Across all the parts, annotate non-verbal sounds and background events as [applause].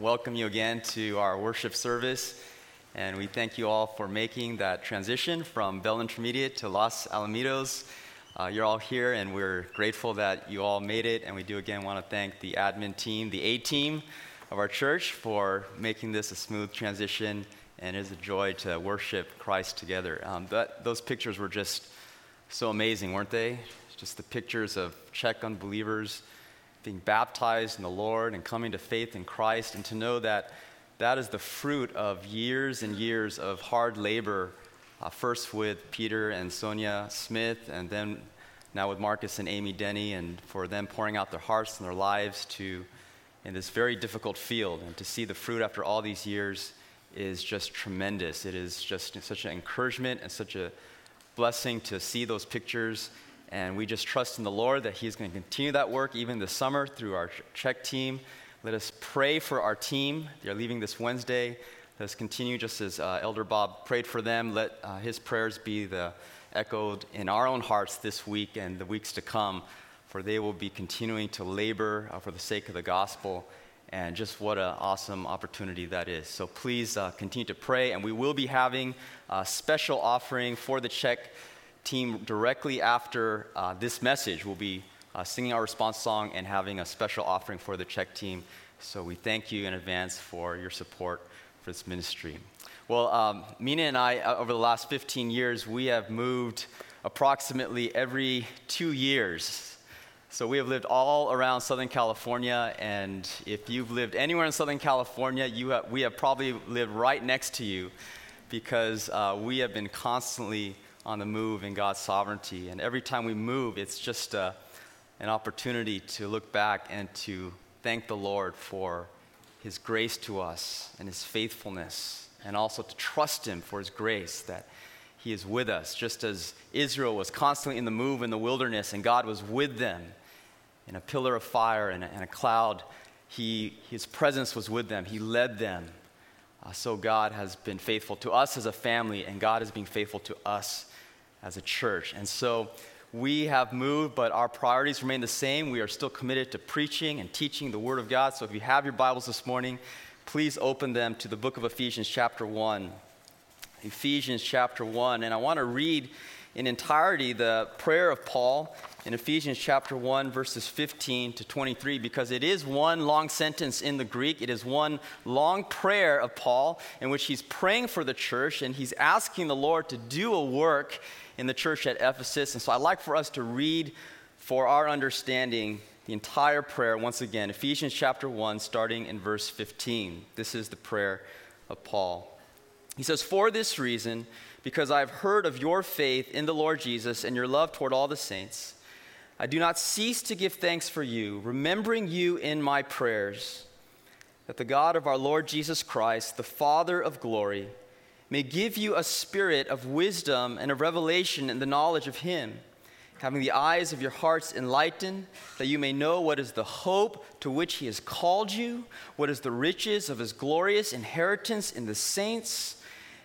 welcome you again to our worship service. And we thank you all for making that transition from Bell Intermediate to Los Alamitos. Uh, you're all here, and we're grateful that you all made it. And we do again want to thank the admin team, the A team of our church, for making this a smooth transition. And it is a joy to worship Christ together. Um, that, those pictures were just so amazing, weren't they? Just the pictures of Czech unbelievers being baptized in the Lord and coming to faith in Christ, and to know that that is the fruit of years and years of hard labor, uh, first with Peter and Sonia Smith, and then now with Marcus and Amy Denny, and for them pouring out their hearts and their lives to in this very difficult field, and to see the fruit after all these years is just tremendous. It is just such an encouragement and such a blessing to see those pictures and we just trust in the Lord that He's going to continue that work even this summer through our Czech team. Let us pray for our team. They're leaving this Wednesday. Let us continue just as uh, Elder Bob prayed for them. Let uh, his prayers be the, echoed in our own hearts this week and the weeks to come, for they will be continuing to labor uh, for the sake of the gospel. And just what an awesome opportunity that is. So please uh, continue to pray. And we will be having a special offering for the Czech team directly after uh, this message will be uh, singing our response song and having a special offering for the Czech team. So we thank you in advance for your support for this ministry. Well, um, Mina and I, uh, over the last 15 years, we have moved approximately every two years. So we have lived all around Southern California, and if you've lived anywhere in Southern California, you have, we have probably lived right next to you because uh, we have been constantly on the move in God's sovereignty. And every time we move, it's just uh, an opportunity to look back and to thank the Lord for His grace to us and His faithfulness, and also to trust Him for His grace that He is with us, just as Israel was constantly in the move in the wilderness and God was with them in a pillar of fire and a, and a cloud. He, his presence was with them, He led them. Uh, so God has been faithful to us as a family, and God is being faithful to us as a church. And so we have moved, but our priorities remain the same. We are still committed to preaching and teaching the Word of God. So if you have your Bibles this morning, please open them to the book of Ephesians, chapter 1. Ephesians, chapter 1. And I want to read in entirety the prayer of Paul in Ephesians chapter 1, verses 15 to 23, because it is one long sentence in the Greek. It is one long prayer of Paul in which he's praying for the church and he's asking the Lord to do a work in the church at Ephesus. And so I'd like for us to read for our understanding the entire prayer once again. Ephesians chapter 1, starting in verse 15. This is the prayer of Paul. He says, For this reason, because I've heard of your faith in the Lord Jesus and your love toward all the saints, I do not cease to give thanks for you, remembering you in my prayers, that the God of our Lord Jesus Christ, the Father of glory, may give you a spirit of wisdom and of revelation in the knowledge of Him, having the eyes of your hearts enlightened, that you may know what is the hope to which He has called you, what is the riches of His glorious inheritance in the saints,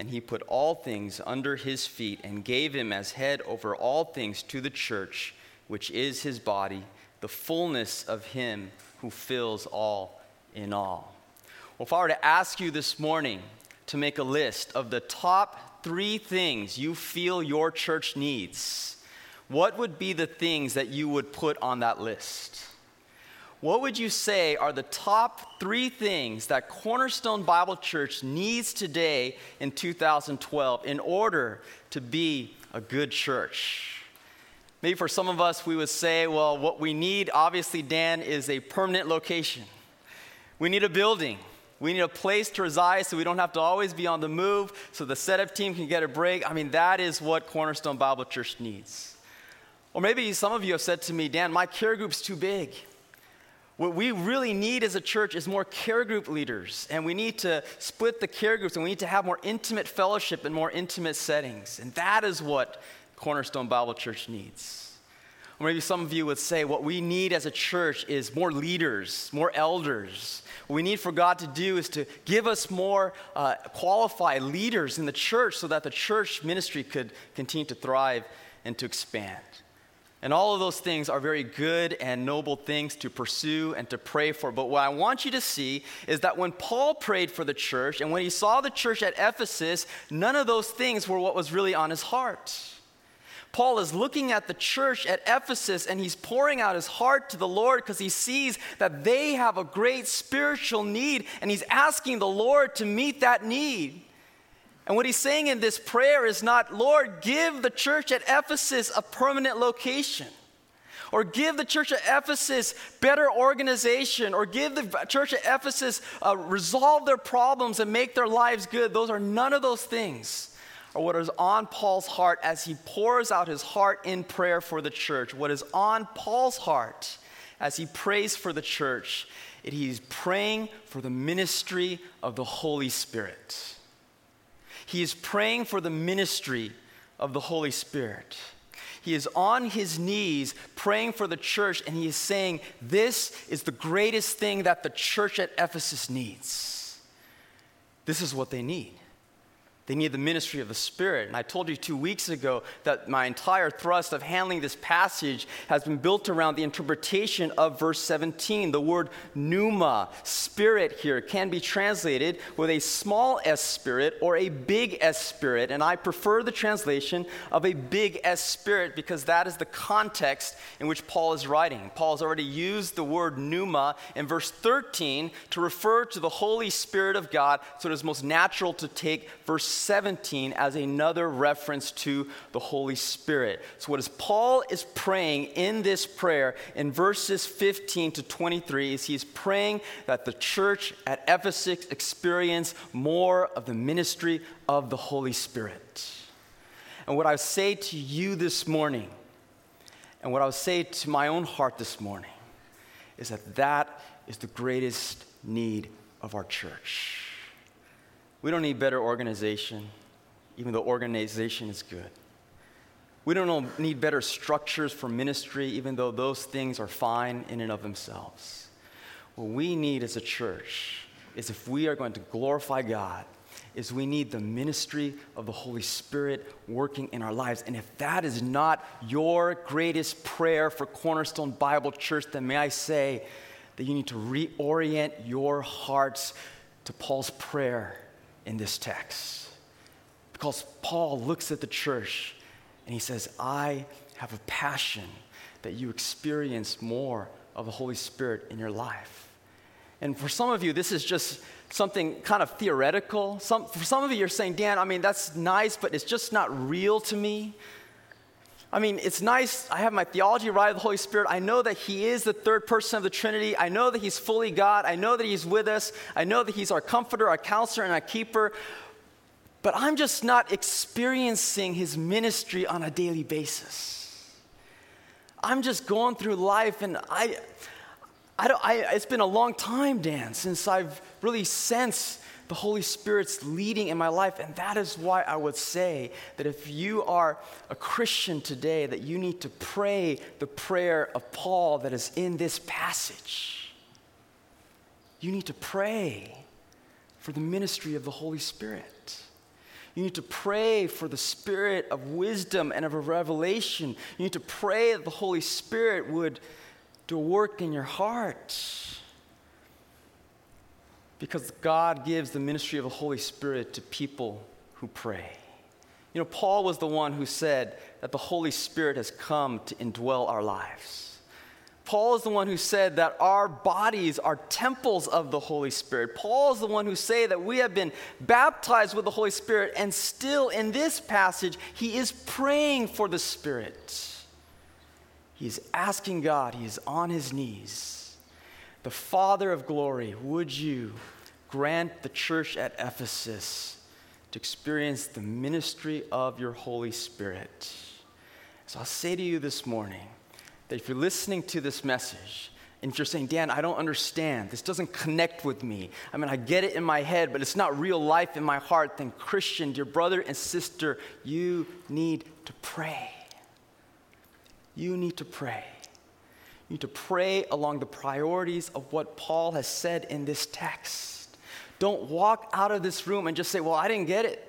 And he put all things under his feet and gave him as head over all things to the church, which is his body, the fullness of him who fills all in all. Well, if I were to ask you this morning to make a list of the top three things you feel your church needs, what would be the things that you would put on that list? What would you say are the top three things that Cornerstone Bible Church needs today in 2012 in order to be a good church? Maybe for some of us, we would say, well, what we need, obviously, Dan, is a permanent location. We need a building. We need a place to reside so we don't have to always be on the move, so the setup team can get a break. I mean, that is what Cornerstone Bible Church needs. Or maybe some of you have said to me, Dan, my care group's too big. What we really need as a church is more care group leaders, and we need to split the care groups, and we need to have more intimate fellowship and more intimate settings. And that is what Cornerstone Bible Church needs. Or maybe some of you would say, what we need as a church is more leaders, more elders. What we need for God to do is to give us more uh, qualified leaders in the church so that the church ministry could continue to thrive and to expand. And all of those things are very good and noble things to pursue and to pray for. But what I want you to see is that when Paul prayed for the church and when he saw the church at Ephesus, none of those things were what was really on his heart. Paul is looking at the church at Ephesus and he's pouring out his heart to the Lord because he sees that they have a great spiritual need and he's asking the Lord to meet that need. And what he's saying in this prayer is not, Lord, give the church at Ephesus a permanent location, or give the church at Ephesus better organization, or give the church at Ephesus uh, resolve their problems and make their lives good. Those are none of those things. Or what is on Paul's heart as he pours out his heart in prayer for the church. What is on Paul's heart as he prays for the church, he's praying for the ministry of the Holy Spirit. He is praying for the ministry of the Holy Spirit. He is on his knees praying for the church, and he is saying, This is the greatest thing that the church at Ephesus needs. This is what they need. They need the ministry of the Spirit. And I told you two weeks ago that my entire thrust of handling this passage has been built around the interpretation of verse 17. The word pneuma, spirit here, can be translated with a small s spirit or a big S spirit. And I prefer the translation of a big S spirit because that is the context in which Paul is writing. Paul has already used the word pneuma in verse 13 to refer to the Holy Spirit of God, so it is most natural to take verse 17 as another reference to the Holy Spirit. So, what is Paul is praying in this prayer in verses 15 to 23 is he's praying that the church at Ephesus experience more of the ministry of the Holy Spirit. And what I say to you this morning, and what I say to my own heart this morning, is that that is the greatest need of our church. We don't need better organization, even though organization is good. We don't need better structures for ministry, even though those things are fine in and of themselves. What we need as a church is if we are going to glorify God, is we need the ministry of the Holy Spirit working in our lives. And if that is not your greatest prayer for Cornerstone Bible Church, then may I say that you need to reorient your hearts to Paul's prayer in this text. Because Paul looks at the church and he says, I have a passion that you experience more of the Holy Spirit in your life. And for some of you, this is just something kind of theoretical. Some, for some of you, you're saying, Dan, I mean, that's nice, but it's just not real to me. I mean, it's nice. I have my theology right of the Holy Spirit. I know that He is the third person of the Trinity. I know that He's fully God. I know that He's with us. I know that He's our comforter, our counselor, and our keeper. But I'm just not experiencing His ministry on a daily basis. I'm just going through life, and I, I don't, I, it's been a long time, Dan, since I've really sensed the Holy Spirit's leading in my life. And that is why I would say that if you are a Christian today, that you need to pray the prayer of Paul that is in this passage. You need to pray for the ministry of the Holy Spirit. You need to pray for the spirit of wisdom and of revelation. You need to pray that the Holy Spirit would do work in your heart because God gives the ministry of the Holy Spirit to people who pray. You know, Paul was the one who said that the Holy Spirit has come to indwell our lives. Paul is the one who said that our bodies are temples of the Holy Spirit. Paul is the one who say that we have been baptized with the Holy Spirit and still in this passage he is praying for the Spirit. He is asking God, he is on his knees the Father of glory, would you grant the church at Ephesus to experience the ministry of your Holy Spirit? So I'll say to you this morning that if you're listening to this message And if you're saying, Dan, I don't understand, this doesn't connect with me. I mean, I get it in my head, but it's not real life in my heart, then, Christian, dear brother and sister, you need to pray. You need to pray. You need to pray along the priorities of what Paul has said in this text. Don't walk out of this room and just say, Well, I didn't get it.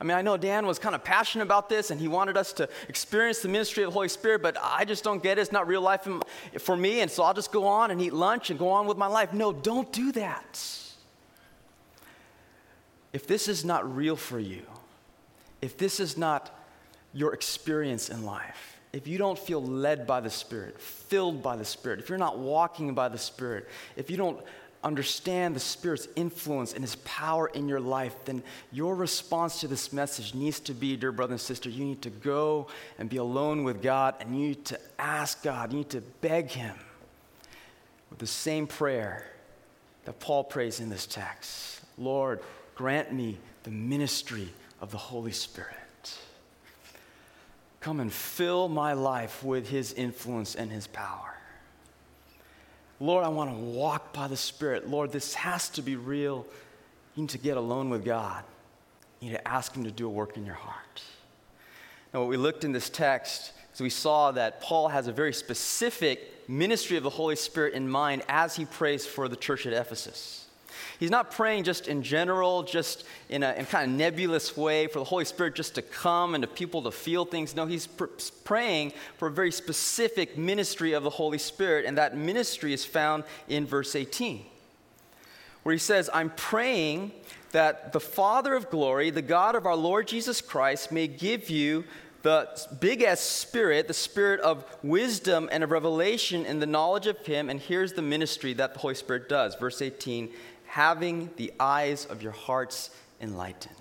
I mean, I know Dan was kind of passionate about this and he wanted us to experience the ministry of the Holy Spirit, but I just don't get it. It's not real life for me, and so I'll just go on and eat lunch and go on with my life. No, don't do that. If this is not real for you, if this is not your experience in life, if you don't feel led by the Spirit, filled by the Spirit, if you're not walking by the Spirit, if you don't understand the Spirit's influence and His power in your life, then your response to this message needs to be, dear brother and sister, you need to go and be alone with God and you need to ask God, you need to beg Him with the same prayer that Paul prays in this text Lord, grant me the ministry of the Holy Spirit. Come and fill my life with His influence and His power. Lord, I want to walk by the Spirit. Lord, this has to be real. You need to get alone with God. You need to ask Him to do a work in your heart. Now, what we looked in this text is we saw that Paul has a very specific ministry of the Holy Spirit in mind as he prays for the church at Ephesus. He's not praying just in general, just in a in kind of nebulous way for the Holy Spirit just to come and to people to feel things. No, he's pr- praying for a very specific ministry of the Holy Spirit, and that ministry is found in verse 18, where he says, I'm praying that the Father of glory, the God of our Lord Jesus Christ, may give you the big S spirit, the spirit of wisdom and of revelation in the knowledge of Him. And here's the ministry that the Holy Spirit does. Verse 18 having the eyes of your hearts enlightened.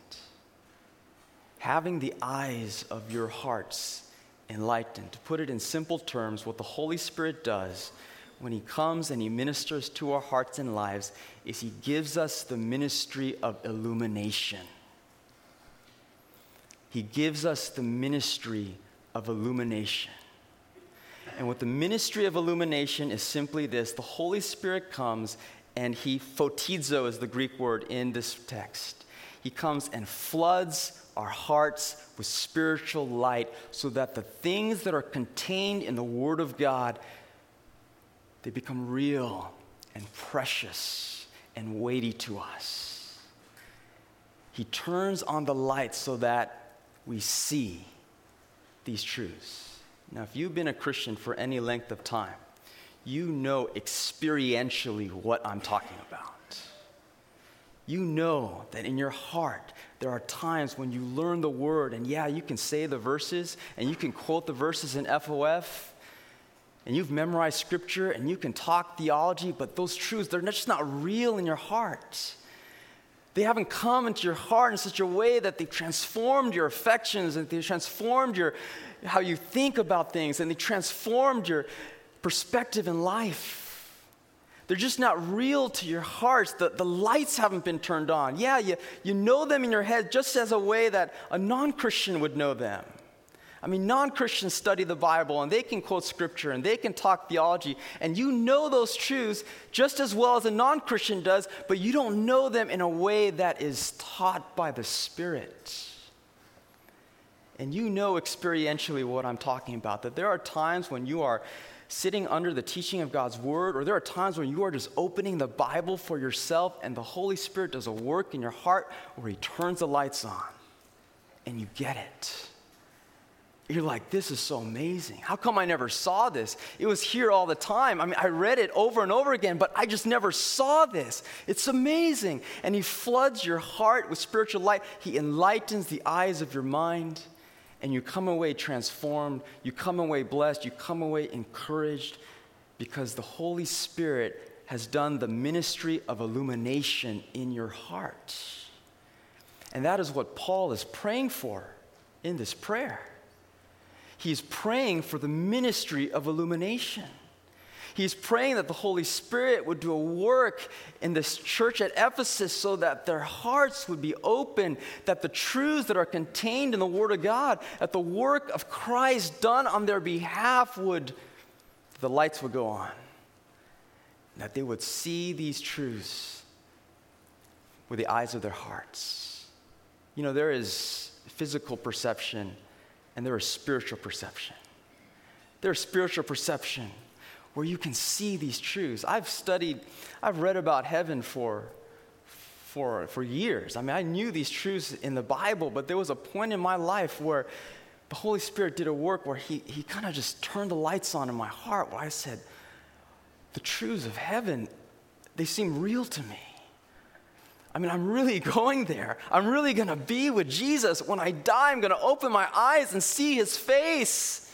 Having the eyes of your hearts enlightened. To put it in simple terms, what the Holy Spirit does when He comes and He ministers to our hearts and lives is He gives us the ministry of illumination. He gives us the ministry of illumination. And what the ministry of illumination is simply this the Holy Spirit comes and he, photizo is the Greek word in this text. He comes and floods our hearts with spiritual light so that the things that are contained in the Word of God, they become real and precious and weighty to us. He turns on the light so that we see these truths. Now, if you've been a Christian for any length of time, you know experientially what I'm talking about. You know that in your heart, there are times when you learn the word, and yeah, you can say the verses and you can quote the verses in FOF, and you've memorized scripture and you can talk theology, but those truths, they're just not real in your heart. They haven't come into your heart in such a way that they've transformed your affections and they've transformed your, how you think about things and they transformed your, perspective in life. They're just not real to your hearts. The, the lights haven't been turned on. Yeah, you, you know them in your head just as a way that a non Christian would know them. I mean, non Christians study the Bible and they can quote scripture and they can talk theology, and you know those truths just as well as a non Christian does, but you don't know them in a way that is taught by the Spirit. And you know experientially what I'm talking about, that there are times when you are sitting under the teaching of God's word, or there are times when you are just opening the Bible for yourself and the Holy Spirit does a work in your heart where He turns the lights on and you get it. You're like, this is so amazing. How come I never saw this? It was here all the time. I mean, I read it over and over again, but I just never saw this. It's amazing. And He floods your heart with spiritual light, He enlightens the eyes of your mind and you come away transformed, you come away blessed, you come away encouraged because the Holy Spirit has done the ministry of illumination in your heart. And that is what Paul is praying for in this prayer. He's praying for the ministry of illumination. He's praying that the Holy Spirit would do a work in this church at Ephesus so that their hearts would be open, that the truths that are contained in the Word of God, that the work of Christ done on their behalf would, the lights would go on that they would see these truths with the eyes of their hearts. You know, there is physical perception and there is spiritual perception. There's spiritual perception where you can see these truths. I've studied, I've read about heaven for, for, for years. I mean, I knew these truths in the Bible, but there was a point in my life where the Holy Spirit did a work where He, he kind of just turned the lights on in my heart where I said, the truths of heaven, they seem real to me. I mean, I'm really [laughs] going there. I'm really going to be with Jesus. When I die, I'm going to open my eyes and see his face.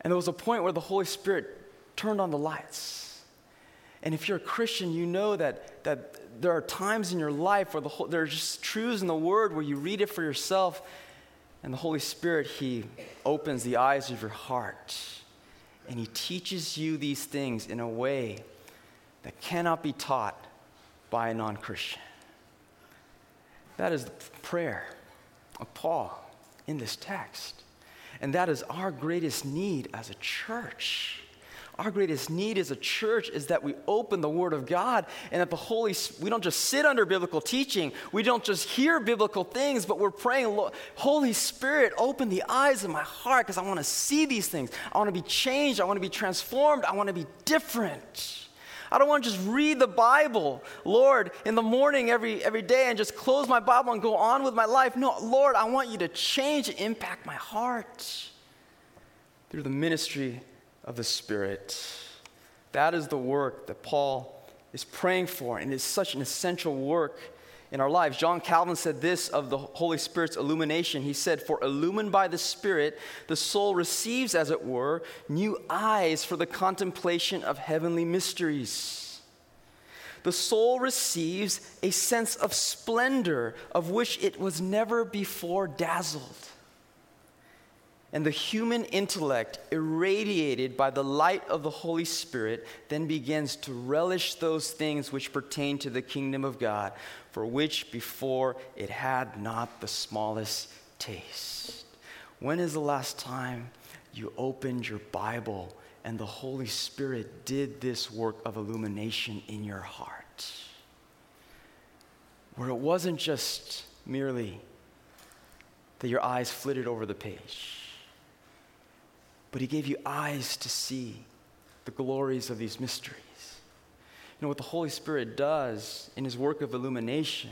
And there was a point where the Holy Spirit turned on the lights. And if you're a Christian, you know that, that there are times in your life where the, there are just truths in the Word where you read it for yourself, and the Holy Spirit, He opens the eyes of your heart. And He teaches you these things in a way that cannot be taught by a non Christian. That is the prayer of Paul in this text. And that is our greatest need as a church. Our greatest need as a church is that we open the Word of God and that the Holy we don't just sit under biblical teaching, we don't just hear biblical things, but we're praying, Holy Spirit, open the eyes of my heart because I want to see these things. I want to be changed. I want to be transformed. I want to be different. I don't want to just read the Bible, Lord, in the morning every, every day and just close my Bible and go on with my life. No, Lord, I want you to change and impact my heart through the ministry of the Spirit. That is the work that Paul is praying for, and it's such an essential work in our lives. John Calvin said this of the Holy Spirit's illumination. He said, For illumined by the Spirit, the soul receives, as it were, new eyes for the contemplation of heavenly mysteries. The soul receives a sense of splendor of which it was never before dazzled and the human intellect, irradiated by the light of the Holy Spirit, then begins to relish those things which pertain to the kingdom of God, for which before it had not the smallest taste. When is the last time you opened your Bible and the Holy Spirit did this work of illumination in your heart? Where it wasn't just merely that your eyes flitted over the page but he gave you eyes to see the glories of these mysteries. You know what the Holy Spirit does in his work of illumination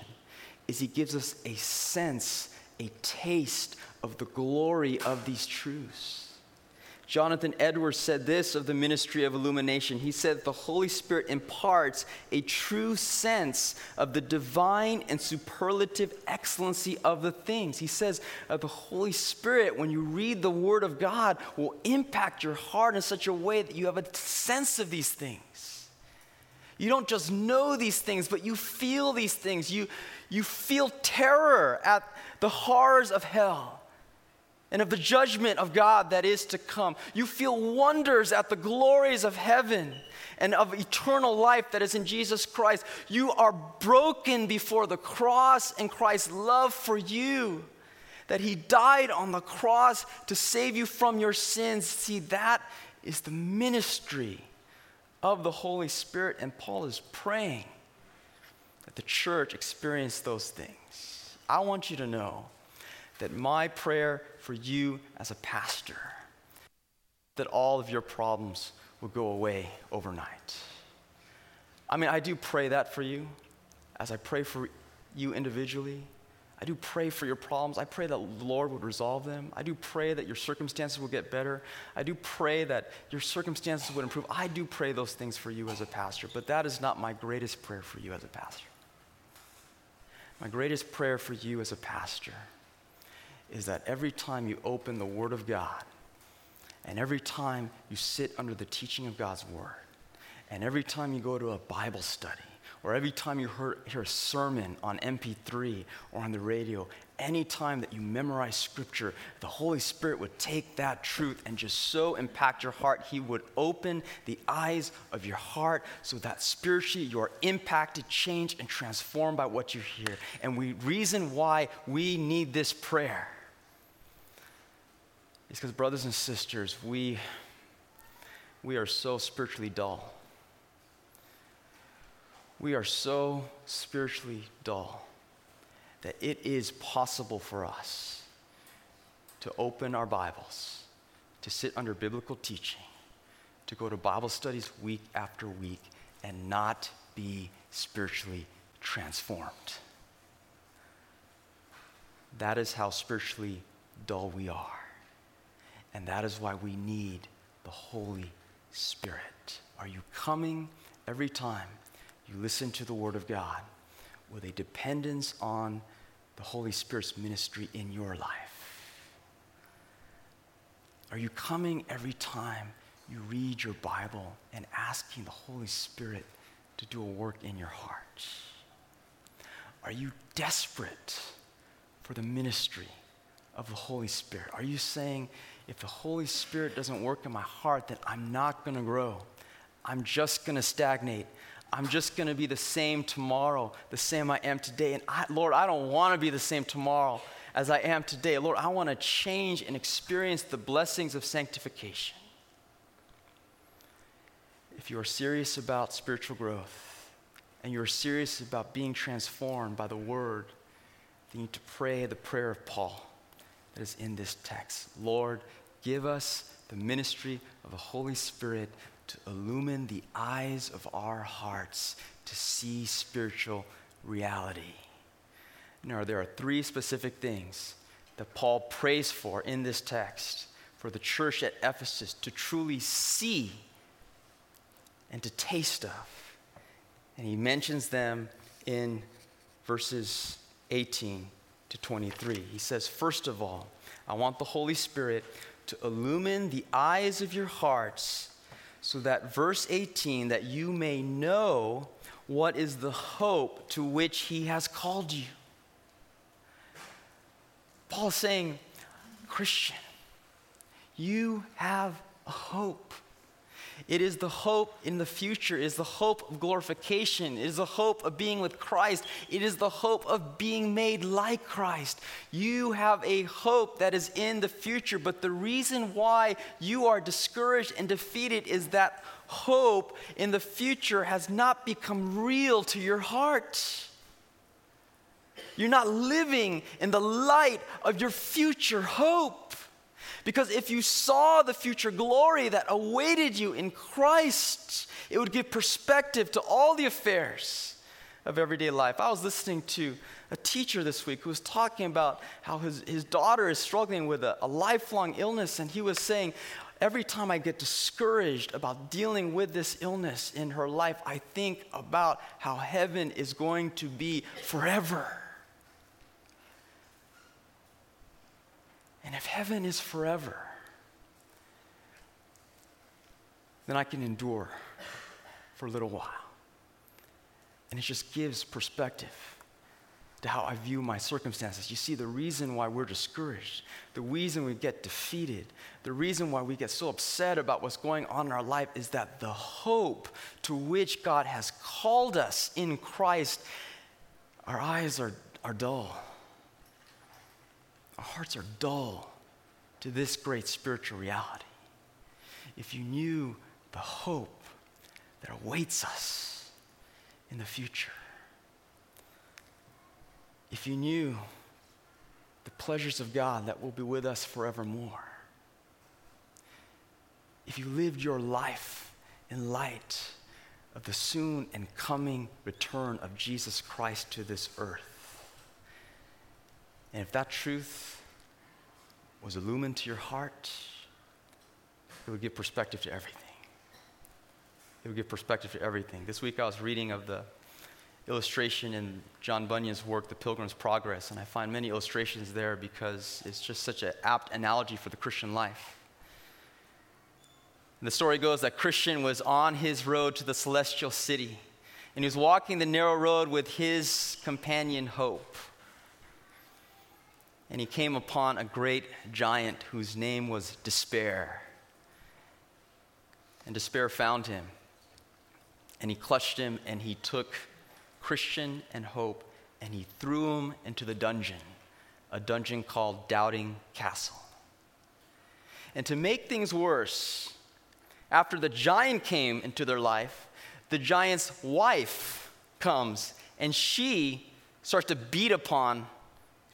is he gives us a sense, a taste of the glory of these truths. Jonathan Edwards said this of the ministry of illumination. He said, The Holy Spirit imparts a true sense of the divine and superlative excellency of the things. He says, The Holy Spirit, when you read the Word of God, will impact your heart in such a way that you have a sense of these things. You don't just know these things, but you feel these things. You, you feel terror at the horrors of hell and of the judgment of God that is to come. You feel wonders at the glories of heaven and of eternal life that is in Jesus Christ. You are broken before the cross and Christ's love for you, that He died on the cross to save you from your sins. See, that is the ministry of the Holy Spirit, and Paul is praying that the church experience those things. I want you to know that my prayer for you as a pastor that all of your problems will go away overnight. I mean, I do pray that for you as I pray for you individually. I do pray for your problems. I pray that the Lord would resolve them. I do pray that your circumstances will get better. I do pray that your circumstances would improve. I do pray those things for you as a pastor, but that is not my greatest prayer for you as a pastor. My greatest prayer for you as a pastor is that every time you open the Word of God, and every time you sit under the teaching of God's Word, and every time you go to a Bible study, or every time you hear, hear a sermon on MP3 or on the radio, any time that you memorize Scripture, the Holy Spirit would take that truth and just so impact your heart. He would open the eyes of your heart so that spiritually you are impacted, changed, and transformed by what you hear. And we reason why we need this prayer is because, brothers and sisters, we, we are so spiritually dull. we are so spiritually dull that it is possible for us to open our Bibles, to sit under biblical teaching, to go to Bible studies week after week, and not be spiritually transformed. That is how spiritually dull we are. And that is why we need the Holy Spirit. Are you coming every time you listen to the Word of God with a dependence on the Holy Spirit's ministry in your life? Are you coming every time you read your Bible and asking the Holy Spirit to do a work in your heart? Are you desperate for the ministry of the Holy Spirit? Are you saying, if the Holy Spirit doesn't work in my heart, then I'm not going to grow? I'm just going to stagnate. I'm just going to be the same tomorrow, the same I am today. And I, Lord, I don't want to be the same tomorrow as I am today. Lord, I want to change and experience the blessings of sanctification. If you are serious about spiritual growth and you're serious about being transformed by the word, then you need to pray the prayer of Paul that is in this text. Lord, give us the ministry of the Holy Spirit to illumine the eyes of our hearts to see spiritual reality. Now, there are three specific things that Paul prays for in this text for the church at Ephesus to truly see and to taste of. And he mentions them in verses 18 to 23. He says, First of all, I want the Holy Spirit to illumine the eyes of your hearts so that verse 18 that you may know what is the hope to which he has called you. Paul is saying christian you have a hope it is the hope in the future, it is the hope of glorification, it is the hope of being with Christ, it is the hope of being made like Christ. You have a hope that is in the future, but the reason why you are discouraged and defeated is that hope in the future has not become real to your heart. You're not living in the light of your future hope. Because if you saw the future glory that awaited you in Christ, it would give perspective to all the affairs of everyday life. I was listening to a teacher this week who was talking about how his, his daughter is struggling with a, a lifelong illness, and he was saying, Every time I get discouraged about dealing with this illness in her life, I think about how heaven is going to be forever. And if heaven is forever, then I can endure for a little while. And it just gives perspective to how I view my circumstances. You see, the reason why we're discouraged, the reason we get defeated, the reason why we get so upset about what's going on in our life is that the hope to which God has called us in Christ, our eyes are, are dull. Our hearts are dull to this great spiritual reality. If you knew the hope that awaits us in the future, if you knew the pleasures of God that will be with us forevermore, if you lived your life in light of the soon and coming return of Jesus Christ to this earth, and if that truth was illumined to your heart, it would give perspective to everything. It would give perspective to everything. This week I was reading of the illustration in John Bunyan's work, The Pilgrim's Progress, and I find many illustrations there because it's just such an apt analogy for the Christian life. The story goes that Christian was on his road to the celestial city, and he was walking the narrow road with his companion Hope and he came upon a great giant whose name was Despair. And Despair found him, and he clutched him, and he took Christian and Hope, and he threw him into the dungeon, a dungeon called Doubting Castle. And to make things worse, after the giant came into their life, the giant's wife comes and she starts to beat upon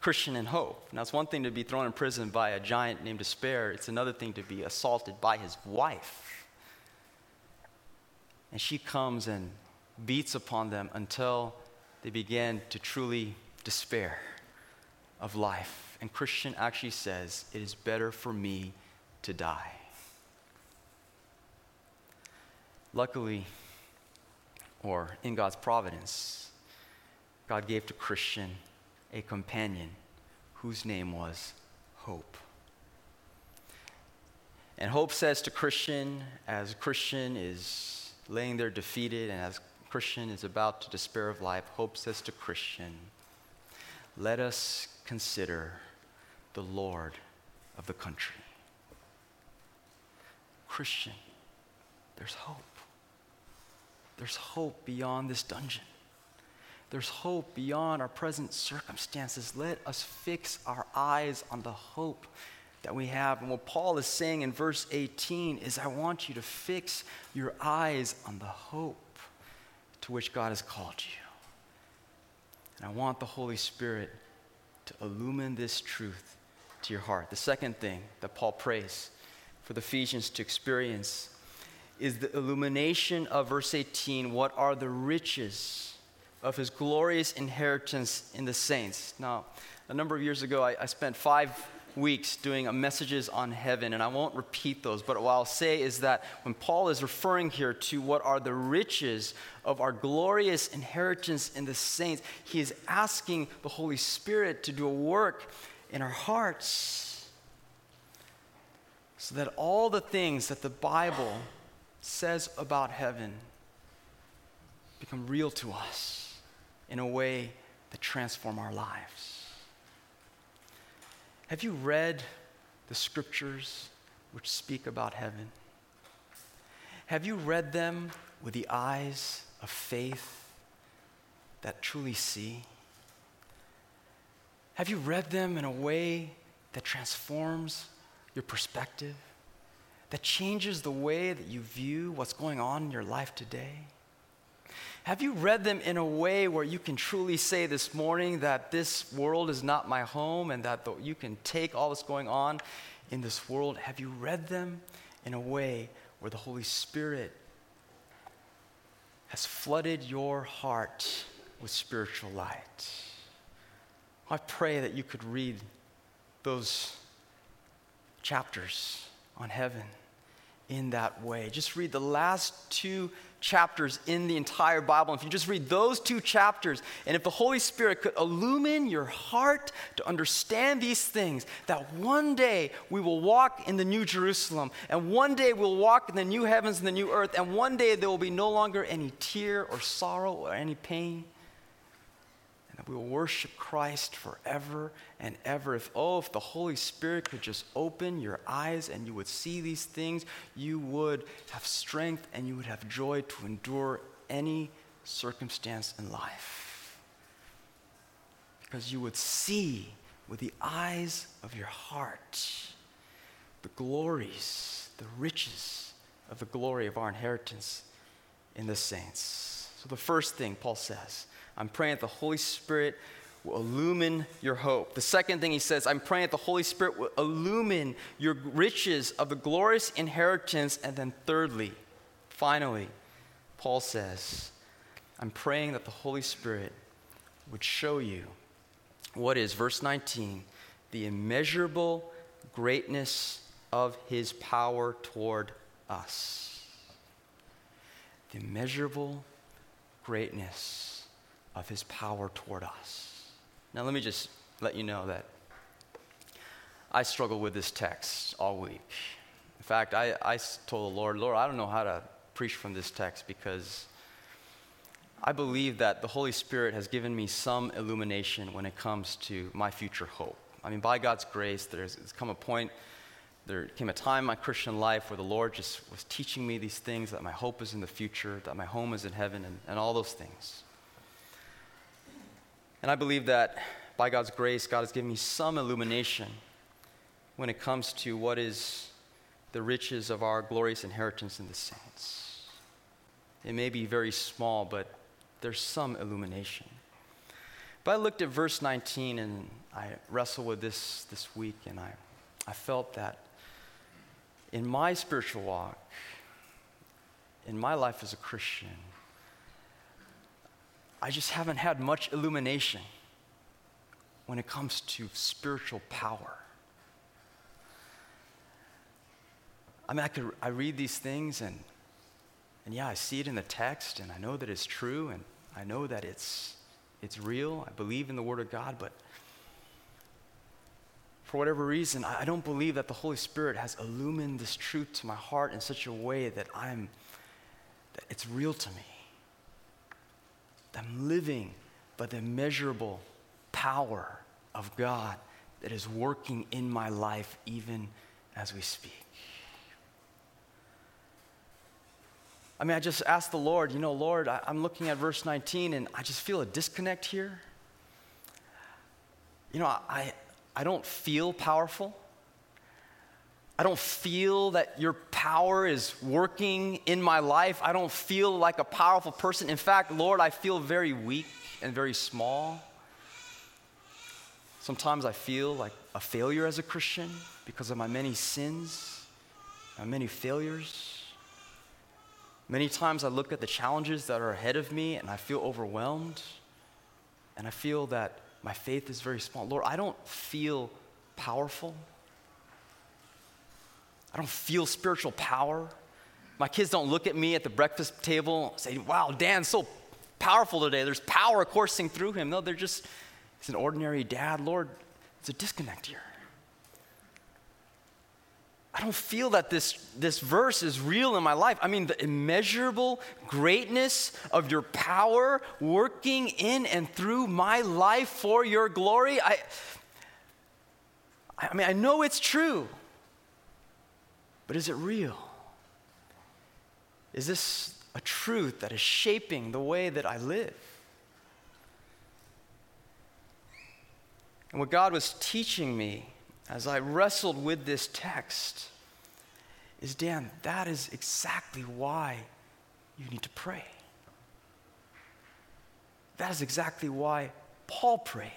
Christian and hope. Now, it's one thing to be thrown in prison by a giant named Despair, it's another thing to be assaulted by his wife. And she comes and beats upon them until they begin to truly despair of life. And Christian actually says, It is better for me to die. Luckily, or in God's providence, God gave to Christian a companion whose name was Hope. And Hope says to Christian, as Christian is laying there defeated and as Christian is about to despair of life, Hope says to Christian, let us consider the Lord of the country. Christian, there's hope. There's hope beyond this dungeon. There's hope beyond our present circumstances. Let us fix our eyes on the hope that we have. And what Paul is saying in verse 18 is I want you to fix your eyes on the hope to which God has called you. And I want the Holy Spirit to illumine this truth to your heart. The second thing that Paul prays for the Ephesians to experience is the illumination of verse 18 what are the riches of his glorious inheritance in the saints. Now, a number of years ago, I, I spent five weeks doing messages on heaven, and I won't repeat those, but what I'll say is that when Paul is referring here to what are the riches of our glorious inheritance in the saints, he is asking the Holy Spirit to do a work in our hearts so that all the things that the Bible says about heaven become real to us in a way that transform our lives. Have you read the scriptures which speak about heaven? Have you read them with the eyes of faith that truly see? Have you read them in a way that transforms your perspective, that changes the way that you view what's going on in your life today? Have you read them in a way where you can truly say this morning that this world is not my home and that you can take all that's going on in this world? Have you read them in a way where the Holy Spirit has flooded your heart with spiritual light? I pray that you could read those chapters on heaven in that way. Just read the last two chapters in the entire Bible. If you just read those two chapters, and if the Holy Spirit could illumine your heart to understand these things, that one day we will walk in the New Jerusalem, and one day we'll walk in the new heavens and the new earth, and one day there will be no longer any tear or sorrow or any pain we will worship Christ forever and ever. If, oh, if the Holy Spirit could just open your eyes and you would see these things, you would have strength and you would have joy to endure any circumstance in life. Because you would see with the eyes of your heart the glories, the riches of the glory of our inheritance in the saints. So, the first thing Paul says, I'm praying that the Holy Spirit will illumine your hope. The second thing he says, I'm praying that the Holy Spirit will illumine your riches of the glorious inheritance. And then, thirdly, finally, Paul says, I'm praying that the Holy Spirit would show you what is, verse 19, the immeasurable greatness of his power toward us. The immeasurable greatness of his power toward us. Now, let me just let you know that I struggled with this text all week. In fact, I, I told the Lord, Lord, I don't know how to preach from this text because I believe that the Holy Spirit has given me some illumination when it comes to my future hope. I mean, by God's grace, there's, there's come a point, there came a time in my Christian life where the Lord just was teaching me these things that my hope is in the future, that my home is in heaven, and, and all those things. And I believe that by God's grace, God has given me some illumination when it comes to what is the riches of our glorious inheritance in the saints. It may be very small, but there's some illumination. But I looked at verse 19 and I wrestled with this this week, and I, I felt that in my spiritual walk, in my life as a Christian, I just haven't had much illumination when it comes to spiritual power. I mean, I, could, I read these things and, and yeah, I see it in the text and I know that it's true and I know that it's, it's real. I believe in the Word of God, but for whatever reason, I don't believe that the Holy Spirit has illumined this truth to my heart in such a way that I'm, that it's real to me. I'm living by the immeasurable power of God that is working in my life even as we speak. I mean, I just asked the Lord, you know, Lord, I, am looking at verse 19 and I just feel a disconnect here. You know, I, I don't feel powerful. I don't feel that your power is working in my life. I don't feel like a powerful person. In fact, Lord, I feel very weak and very small. Sometimes I feel like a failure as a Christian because of my many sins, my many failures. Many times I look at the challenges that are ahead of me and I feel overwhelmed and I feel that my faith is very small. Lord, I don't feel powerful. I don't feel spiritual power. My kids don't look at me at the breakfast table and say, Wow, Dan's so powerful today. There's power coursing through him. No, they're just, he's an ordinary dad. Lord, it's a disconnect here. I don't feel that this, this verse is real in my life. I mean, the immeasurable greatness of your power working in and through my life for your glory. I, I mean, I know it's true, but is it real? Is this a truth that is shaping the way that I live? And what God was teaching me as I wrestled with this text is Dan, that is exactly why you need to pray. That is exactly why Paul prayed.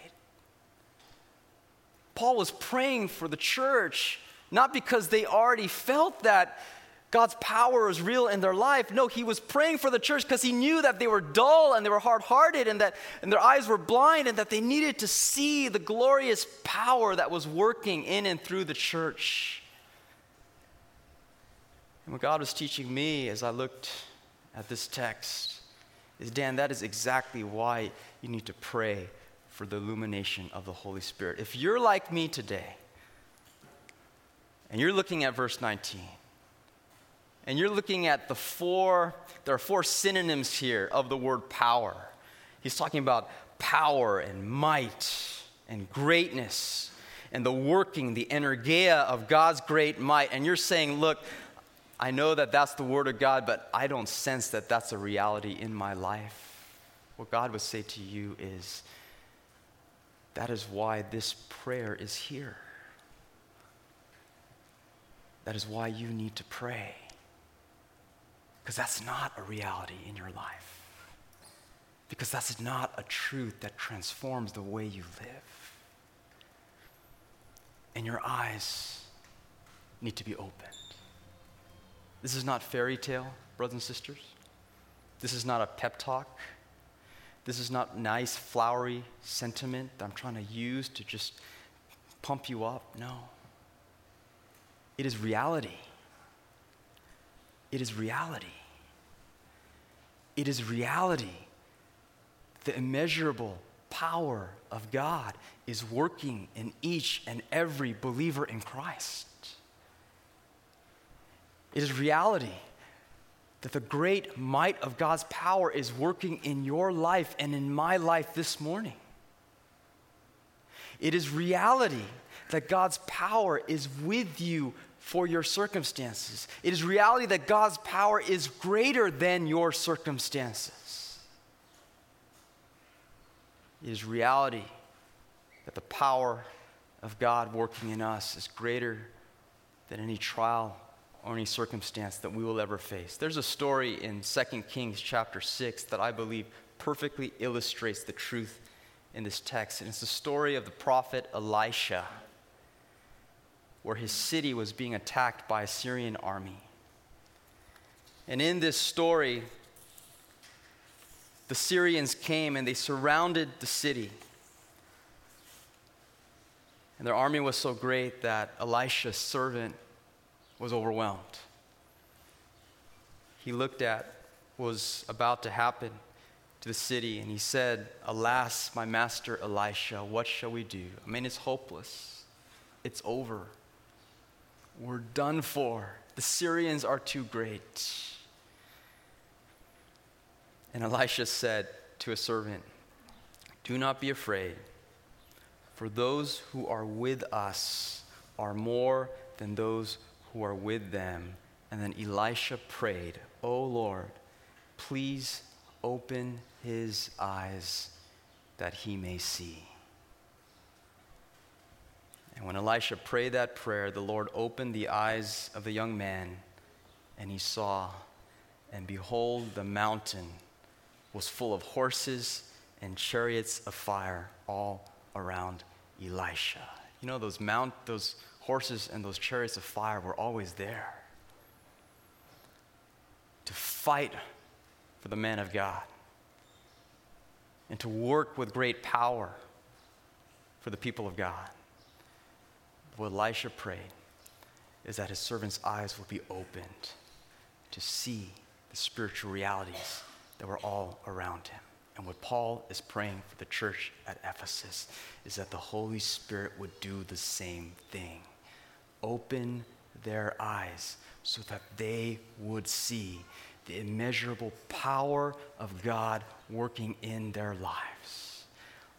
Paul was praying for the church, not because they already felt that God's power is real in their life. No, he was praying for the church because he knew that they were dull and they were hard hearted and that and their eyes were blind and that they needed to see the glorious power that was working in and through the church. And what God was teaching me as I looked at this text is Dan, that is exactly why you need to pray for the illumination of the Holy Spirit. If you're like me today, and you're looking at verse 19, and you're looking at the four, there are four synonyms here of the word power. He's talking about power and might and greatness and the working, the energeia of God's great might. And you're saying, look, I know that that's the word of God, but I don't sense that that's a reality in my life. What God would say to you is, that is why this prayer is here. That is why you need to pray. Because that's not a reality in your life. Because that's not a truth that transforms the way you live. And your eyes need to be opened. This is not fairy tale, brothers and sisters. This is not a pep talk. This is not nice, flowery sentiment that I'm trying to use to just pump you up. No. It is reality. It is reality. It is reality. The immeasurable power of God is working in each and every believer in Christ. It is reality that the great might of God's power is working in your life and in my life this morning. It is reality that God's power is with you for your circumstances. It is reality that God's power is greater than your circumstances. It is reality that the power of God working in us is greater than any trial or any circumstance that we will ever face. There's a story in 2 Kings chapter 6 that I believe perfectly illustrates the truth in this text. And it's the story of the prophet Elisha, where his city was being attacked by a Syrian army. And in this story, the Syrians came and they surrounded the city. And their army was so great that Elisha's servant was overwhelmed. He looked at what was about to happen to the city and he said, Alas, my master Elisha, what shall we do? I mean, it's hopeless. It's over. We're done for. The Syrians are too great. And Elisha said to a servant, Do not be afraid, for those who are with us are more than those who are with them. And then Elisha prayed, O Lord, please open his eyes that he may see. And when Elisha prayed that prayer, the Lord opened the eyes of the young man, and he saw, and behold, the mountain was full of horses and chariots of fire all around Elisha. You know, those mount, those horses and those chariots of fire were always there to fight for the man of God and to work with great power for the people of God. What Elisha prayed is that his servant's eyes would be opened to see the spiritual realities that were all around him. And what Paul is praying for the church at Ephesus is that the Holy Spirit would do the same thing. Open their eyes so that they would see the immeasurable power of God working in their lives.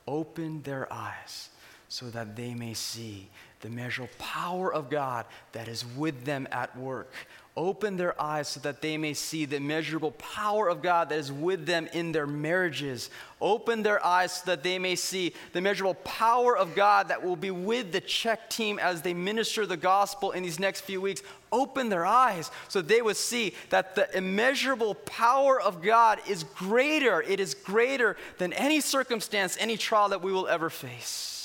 Open their eyes so that they may see the immeasurable power of God that is with them at work. Open their eyes so that they may see the immeasurable power of God that is with them in their marriages. Open their eyes so that they may see the measurable power of God that will be with the Czech team as they minister the gospel in these next few weeks. Open their eyes so they would see that the immeasurable power of God is greater. It is greater than any circumstance, any trial that we will ever face.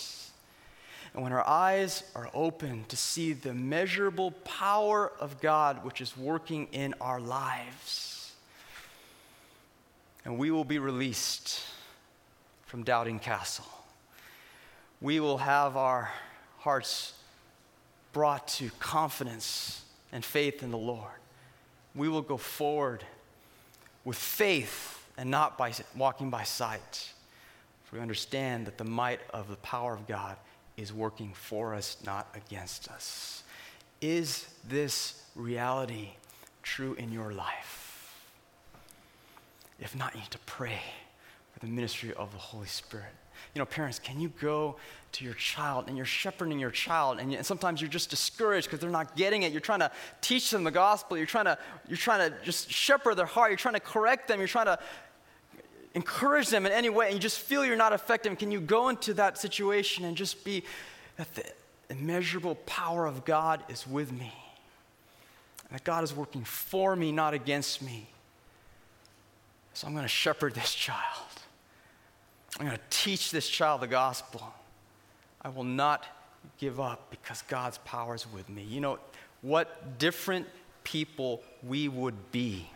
And when our eyes are open to see the measurable power of God which is working in our lives, and we will be released from doubting castle. We will have our hearts brought to confidence and faith in the Lord. We will go forward with faith and not by walking by sight. For we understand that the might of the power of God is working for us, not against us. Is this reality true in your life? If not, you need to pray for the ministry of the Holy Spirit. You know, parents, can you go to your child and you're shepherding your child, and, sometimes you're just discouraged because they're not getting it. You're trying to teach them the gospel. You're trying to you're trying to just shepherd their heart. You're trying to correct them. You're trying to encourage them in any way and you just feel you're not effective, can you go into that situation and just be that the immeasurable power of God is with me? And that God is working for me, not against me. So I'm going to shepherd this child. I'm going to teach this child the gospel. I will not give up because God's power is with me. You know what different people we would be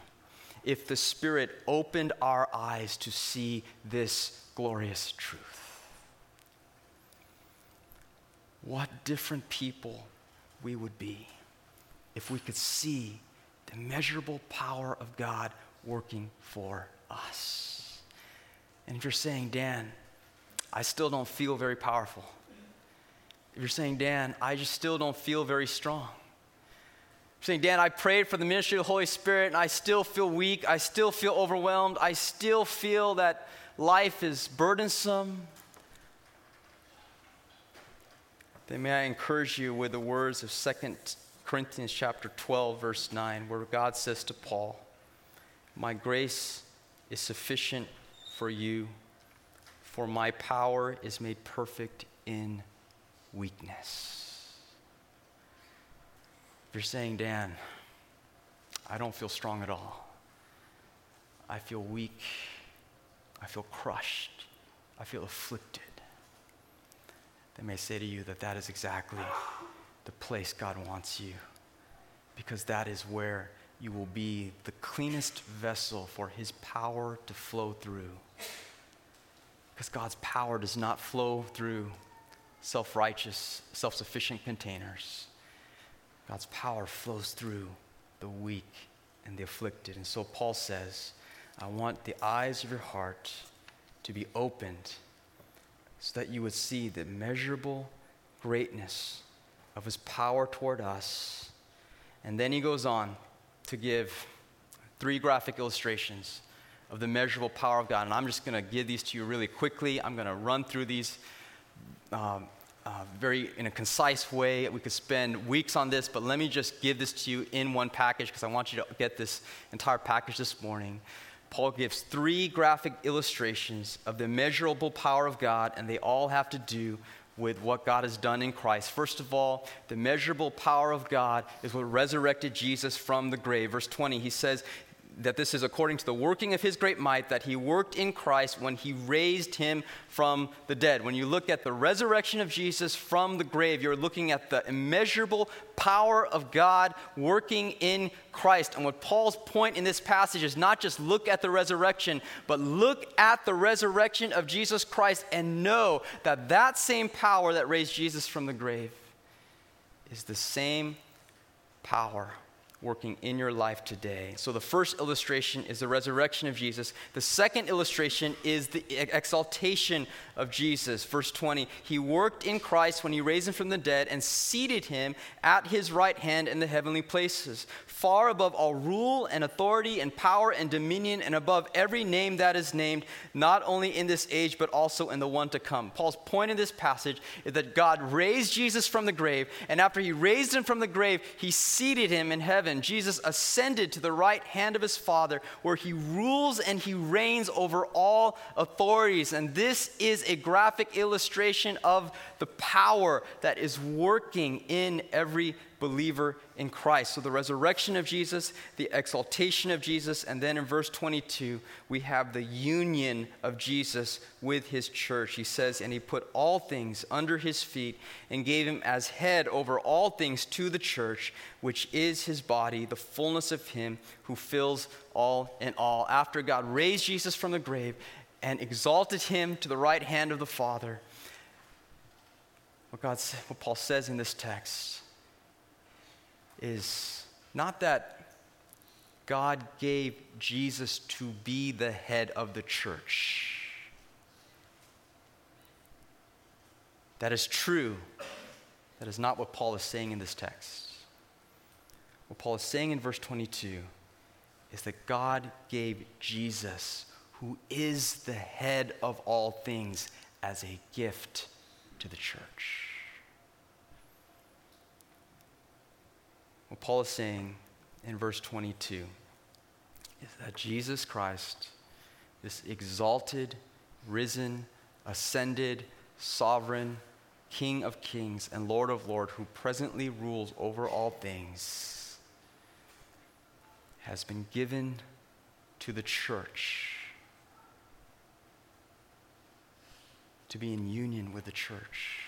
if the Spirit opened our eyes to see this glorious truth. What different people we would be if we could see the measurable power of God working for us. And if you're saying, Dan, I still don't feel very powerful. If you're saying, Dan, I just still don't feel very strong saying, Dan, I prayed for the ministry of the Holy Spirit and I still feel weak. I still feel overwhelmed. I still feel that life is burdensome. Then may I encourage you with the words of 2 Corinthians chapter 12, verse 9, where God says to Paul, My grace is sufficient for you, for my power is made perfect in weakness you're saying, Dan, I don't feel strong at all. I feel weak. I feel crushed. I feel afflicted. They may say to you that that is exactly the place God wants you because that is where you will be the cleanest vessel for His power to flow through. Because God's power does not flow through self righteous, self sufficient containers. God's power flows through the weak and the afflicted. And so Paul says, I want the eyes of your heart to be opened so that you would see the measurable greatness of his power toward us. And then he goes on to give three graphic illustrations of the measurable power of God. And I'm just going to give these to you really quickly. I'm going to run through these um, uh, very in a concise way. We could spend weeks on this, but let me just give this to you in one package because I want you to get this entire package this morning. Paul gives three graphic illustrations of the measurable power of God, and they all have to do with what God has done in Christ. First of all, the measurable power of God is what resurrected Jesus from the grave. Verse 20, he says, that this is according to the working of his great might that he worked in Christ when he raised him from the dead. When you look at the resurrection of Jesus from the grave, you're looking at the immeasurable power of God working in Christ. And what Paul's point in this passage is not just look at the resurrection, but look at the resurrection of Jesus Christ and know that that same power that raised Jesus from the grave is the same power working in your life today. So, the first illustration is the resurrection of Jesus. The second illustration is the exaltation of Jesus. Verse 20 He worked in Christ when He raised Him from the dead and seated Him at His right hand in the heavenly places, far above all rule and authority and power and dominion, and above every name that is named, not only in this age, but also in the one to come. Paul's point in this passage is that God raised Jesus from the grave, and after He raised Him from the grave, He seated Him in heaven Jesus ascended to the right hand of his Father, where he rules and he reigns over all authorities. And this is a graphic illustration of the power that is working in every believer in Christ. So the resurrection of Jesus, the exaltation of Jesus, and then in verse 22, we have the union of Jesus with his church. He says, And he put all things under his feet and gave him as head over all things to the church, which is his body, the fullness of him who fills all in all. After God raised Jesus from the grave and exalted him to the right hand of the Father, what, God, what Paul says in this text is not that God gave Jesus to be the head of the church. That is true. That is not what Paul is saying in this text. What Paul is saying in verse 22 is that God gave Jesus, who is the head of all things, as a gift to the church. What Paul is saying in verse 22 is that Jesus Christ, this exalted, risen, ascended, sovereign, King of kings and Lord of lords, who presently rules over all things, has been given to the church to be in union with the church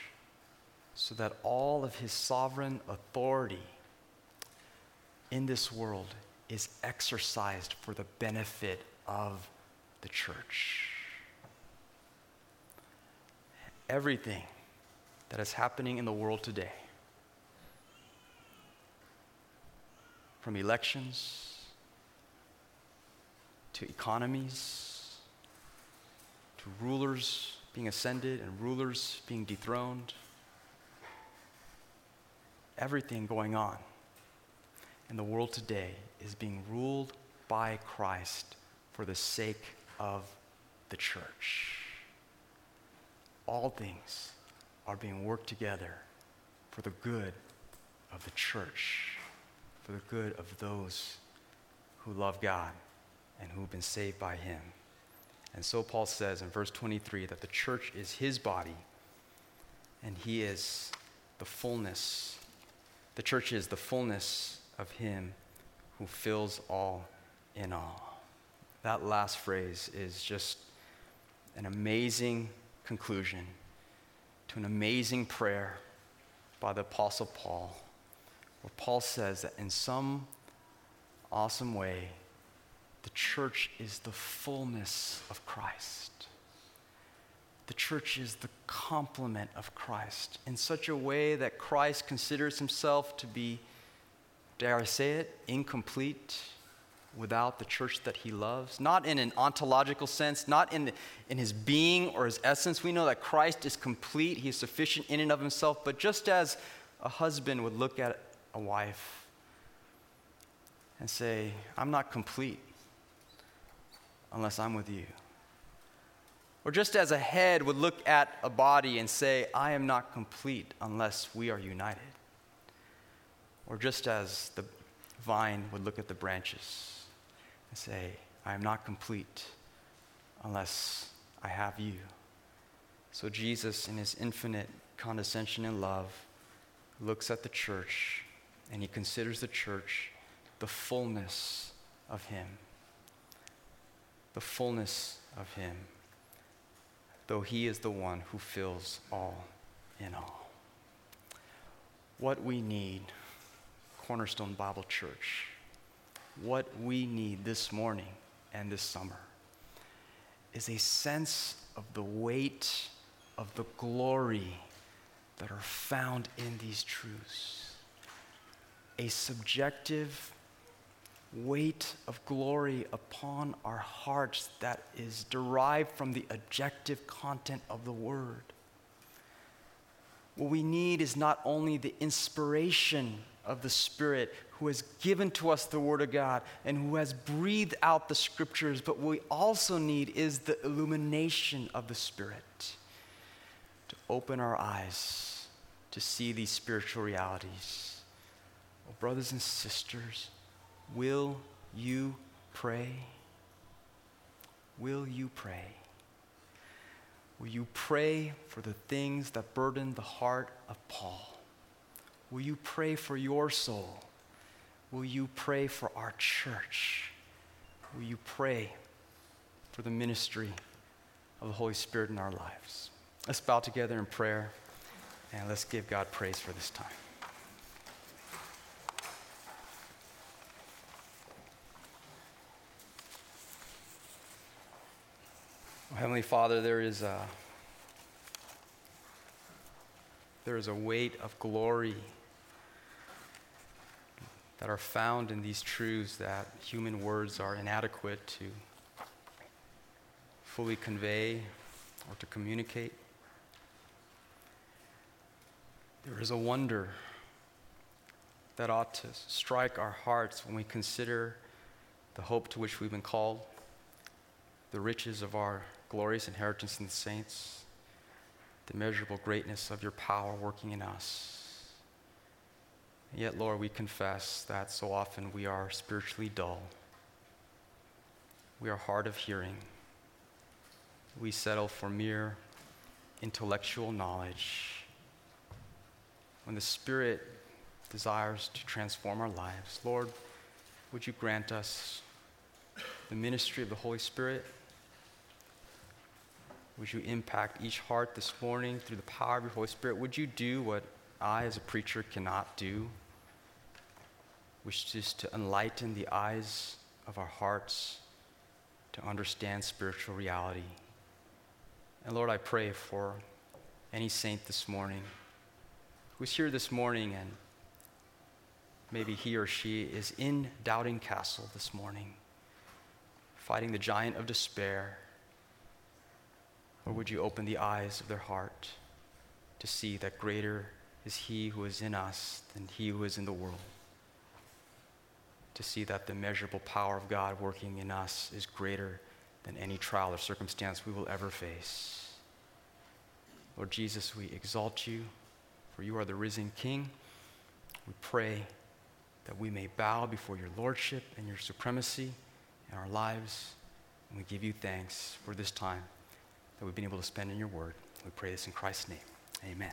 so that all of his sovereign authority in this world is exercised for the benefit of the church. Everything that is happening in the world today, from elections to economies to rulers being ascended and rulers being dethroned, everything going on in the world today is being ruled by Christ for the sake of the church. All things are being worked together for the good of the church, for the good of those who love God and who've been saved by Him. And so Paul says in verse 23 that the church is His body and He is the fullness. The church is the fullness of him who fills all in all. That last phrase is just an amazing conclusion to an amazing prayer by the Apostle Paul, where Paul says that in some awesome way, the church is the fullness of Christ. The church is the complement of Christ in such a way that Christ considers himself to be, dare I say it, incomplete without the church that he loves. Not in an ontological sense, not in, in his being or his essence. We know that Christ is complete, he is sufficient in and of himself, but just as a husband would look at a wife and say, I'm not complete unless I'm with you. Or just as a head would look at a body and say, I am not complete unless we are united. Or just as the vine would look at the branches and say, I am not complete unless I have you. So Jesus, in his infinite condescension and love, looks at the church and he considers the church the fullness of him. The fullness of him, though he is the one who fills all in all. What we need, Cornerstone Bible Church, what we need this morning and this summer is a sense of the weight of the glory that are found in these truths. A subjective weight of glory upon our hearts that is derived from the objective content of the Word. What we need is not only the inspiration of the Spirit who has given to us the Word of God and who has breathed out the Scriptures, but what we also need is the illumination of the Spirit to open our eyes to see these spiritual realities. Oh, brothers and sisters, will you pray? Will you pray? Will you pray for the things that burden the heart of Paul? Will you pray for your soul? Will you pray for our church? Will you pray for the ministry of the Holy Spirit in our lives? Let's bow together in prayer and let's give God praise for this time. Heavenly Father, there is a, there is a weight of glory that are found in these truths that human words are inadequate to fully convey or to communicate. There is a wonder that ought to strike our hearts when we consider the hope to which we've been called, the riches of our glorious inheritance in the saints, the measurable greatness of your power working in us. Yet, Lord, we confess that so often we are spiritually dull. We are hard of hearing. We settle for mere intellectual knowledge. When the Spirit desires to transform our lives, Lord, would you grant us the ministry of the Holy Spirit? Would you impact each heart this morning through the power of your Holy Spirit? Would you do what I, as a preacher, cannot do, which is to enlighten the eyes of our hearts to understand spiritual reality. And Lord, I pray for any saint this morning who's here this morning and maybe he or she is in Doubting Castle this morning, fighting the giant of despair. Or would you open the eyes of their heart to see that greater is He who is in us than He who is in the world. To see that the measurable power of God working in us is greater than any trial or circumstance we will ever face. Lord Jesus, we exalt you, for you are the risen King. We pray that we may bow before your lordship and your supremacy in our lives. And we give you thanks for this time that we've been able to spend in your word. We pray this in Christ's name. Amen.